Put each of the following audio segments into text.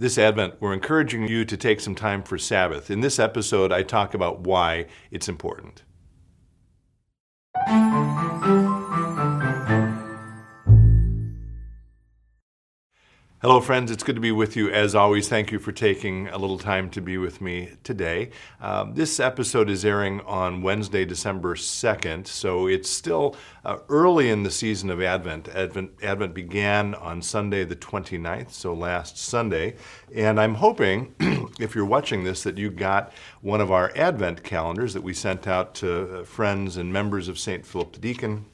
This Advent, we're encouraging you to take some time for Sabbath. In this episode, I talk about why it's important. Hello, friends. It's good to be with you. As always, thank you for taking a little time to be with me today. Um, this episode is airing on Wednesday, December 2nd, so it's still uh, early in the season of Advent. Advent. Advent began on Sunday, the 29th, so last Sunday. And I'm hoping, if you're watching this, that you got one of our Advent calendars that we sent out to uh, friends and members of St. Philip the Deacon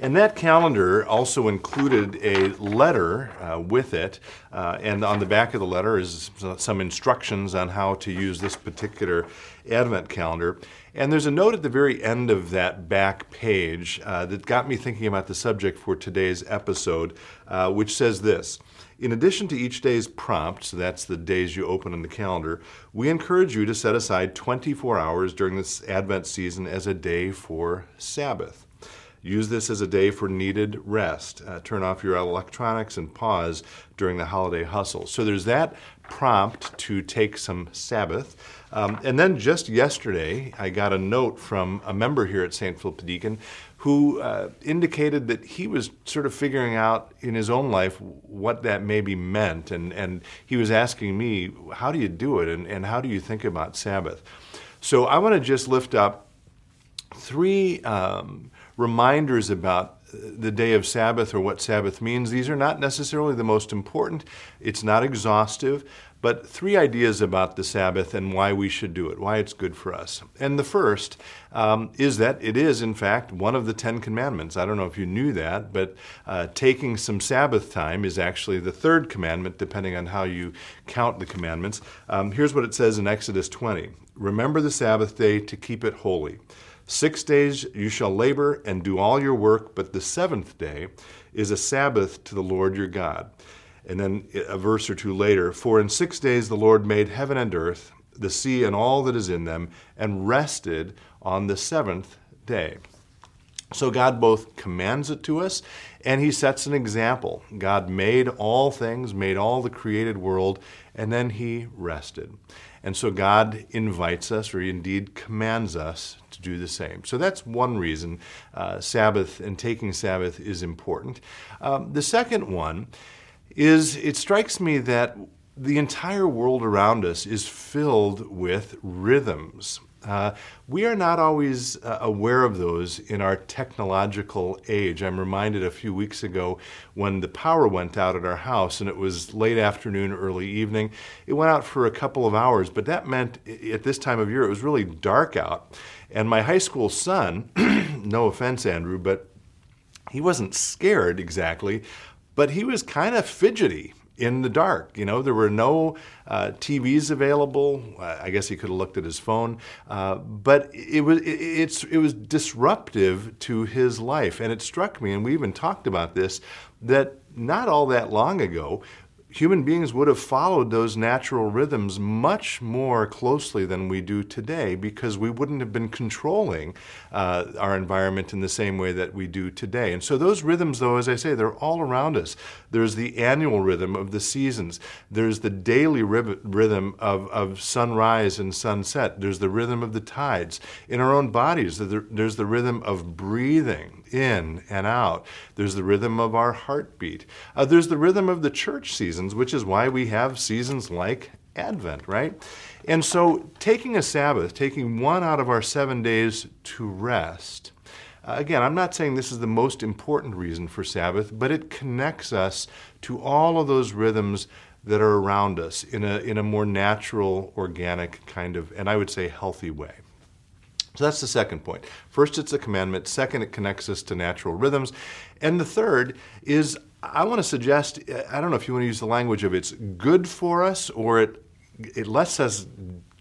and that calendar also included a letter uh, with it, uh, and on the back of the letter is some instructions on how to use this particular Advent calendar. And there's a note at the very end of that back page uh, that got me thinking about the subject for today's episode, uh, which says this. In addition to each day's prompt, so that's the days you open in the calendar, we encourage you to set aside 24 hours during this Advent season as a day for Sabbath. Use this as a day for needed rest. Uh, turn off your electronics and pause during the holiday hustle. So there's that prompt to take some Sabbath. Um, and then just yesterday, I got a note from a member here at St. Philip Deacon who uh, indicated that he was sort of figuring out in his own life what that maybe meant. And, and he was asking me, how do you do it? And, and how do you think about Sabbath? So I want to just lift up three um, reminders about the day of Sabbath or what Sabbath means. These are not necessarily the most important, it's not exhaustive, but three ideas about the Sabbath and why we should do it, why it's good for us. And the first um, is that it is, in fact, one of the Ten Commandments. I don't know if you knew that, but uh, taking some Sabbath time is actually the third commandment, depending on how you count the commandments. Um, here's what it says in Exodus 20 Remember the Sabbath day to keep it holy. Six days you shall labor and do all your work, but the seventh day is a Sabbath to the Lord your God. And then a verse or two later, for in six days the Lord made heaven and earth, the sea and all that is in them, and rested on the seventh day. So God both commands it to us and he sets an example. God made all things, made all the created world, and then he rested. And so God invites us, or He indeed commands us, to do the same. So that's one reason uh, Sabbath and taking Sabbath is important. Um, the second one is it strikes me that the entire world around us is filled with rhythms. Uh, we are not always uh, aware of those in our technological age. I'm reminded a few weeks ago when the power went out at our house and it was late afternoon, early evening. It went out for a couple of hours, but that meant at this time of year it was really dark out. And my high school son, no offense, Andrew, but he wasn't scared exactly, but he was kind of fidgety in the dark. You know, there were no uh, TVs available. I guess he could have looked at his phone, uh, but it was it, it's it was disruptive to his life, and it struck me, and we even talked about this that not all that long ago human beings would have followed those natural rhythms much more closely than we do today because we wouldn't have been controlling uh, our environment in the same way that we do today. And so those rhythms, though, as I say, they're all around us. There's the annual rhythm of the seasons. There's the daily rhythm of, of sunrise and sunset. There's the rhythm of the tides. In our own bodies, there's the rhythm of breathing in and out. There's the rhythm of our heartbeat. Uh, there's the rhythm of the church seasons, which is why we have seasons like Advent, right? And so taking a Sabbath, taking one out of our seven days to rest, uh, again, I'm not saying this is the most important reason for Sabbath, but it connects us to all of those rhythms that are around us in a, in a more natural, organic kind of, and I would say healthy way. So that's the second point. First, it's a commandment. Second, it connects us to natural rhythms. And the third is I want to suggest, I don't know if you want to use the language of it's good for us or it, it lets us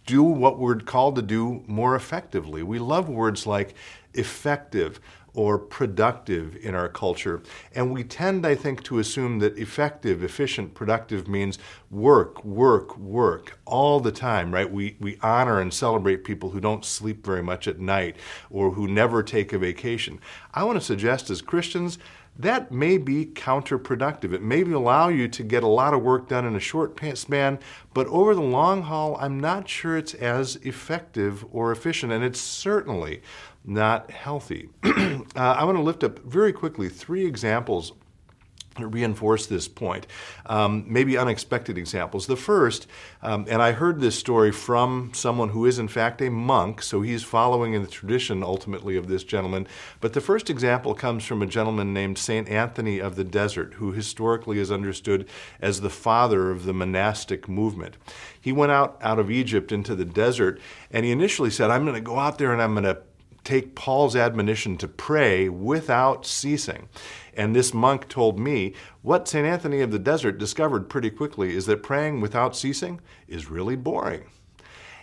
do what we're called to do more effectively. We love words like effective, or productive in our culture. And we tend, I think, to assume that effective, efficient, productive means work, work, work all the time, right? We, we honor and celebrate people who don't sleep very much at night or who never take a vacation. I want to suggest as Christians, that may be counterproductive. It may allow you to get a lot of work done in a short span, but over the long haul, I'm not sure it's as effective or efficient, and it's certainly not healthy. uh, I want to lift up very quickly three examples that reinforce this point. Um, maybe unexpected examples. The first, um, and I heard this story from someone who is in fact a monk, so he's following in the tradition ultimately of this gentleman. But the first example comes from a gentleman named St. Anthony of the Desert, who historically is understood as the father of the monastic movement. He went out, out of Egypt into the desert, and he initially said, I'm going to go out there and I'm going to take Paul's admonition to pray without ceasing. And this monk told me what St. Anthony of the Desert discovered pretty quickly is that praying without ceasing is really boring.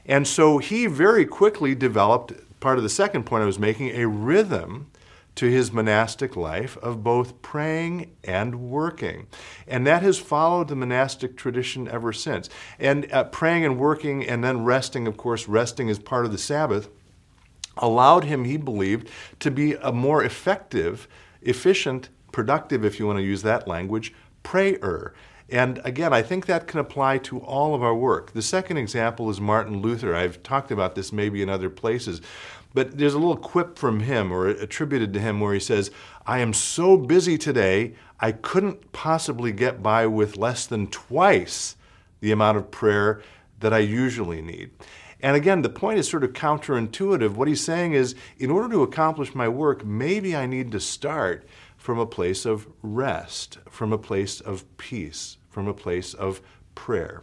And so he very quickly developed part of the second point I was making a rhythm to his monastic life of both praying and working. And that has followed the monastic tradition ever since. And uh, praying and working and then resting, of course, resting is part of the Sabbath, allowed him, he believed, to be a more effective, efficient productive, if you want to use that language, prayer. And again, I think that can apply to all of our work. The second example is Martin Luther. I've talked about this maybe in other places, but there's a little quip from him or attributed to him where he says, I am so busy today, I couldn't possibly get by with less than twice the amount of prayer that I usually need. And again, the point is sort of counterintuitive. What he's saying is, in order to accomplish my work, maybe I need to start from a place of rest, from a place of peace, from a place of prayer.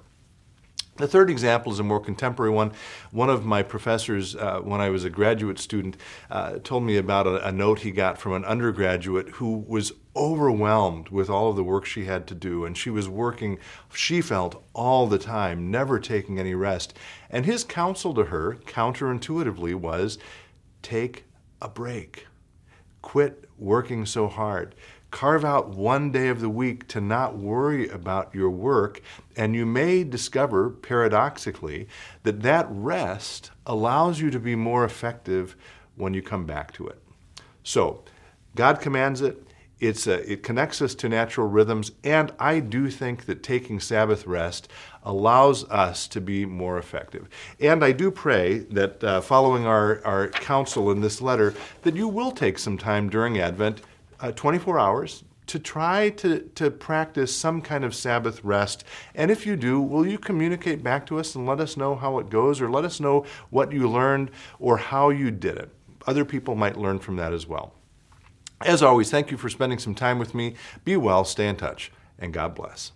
The third example is a more contemporary one. One of my professors, uh, when I was a graduate student, uh, told me about a, a, note he got from an undergraduate who was overwhelmed with all of the work she had to do. And she was working, she felt, all the time, never taking any rest. And his counsel to her, counterintuitively, was take a break. Quit working so hard. Carve out one day of the week to not worry about your work, and you may discover, paradoxically, that that rest allows you to be more effective when you come back to it. So, God commands it. It's a, it connects us to natural rhythms, and I do think that taking Sabbath rest allows us to be more effective. And I do pray that uh, following our, our counsel in this letter, that you will take some time during Advent, uh, 24 hours, to try to, to practice some kind of Sabbath rest. And if you do, will you communicate back to us and let us know how it goes, or let us know what you learned or how you did it? Other people might learn from that as well. As always, thank you for spending some time with me. Be well, stay in touch, and God bless.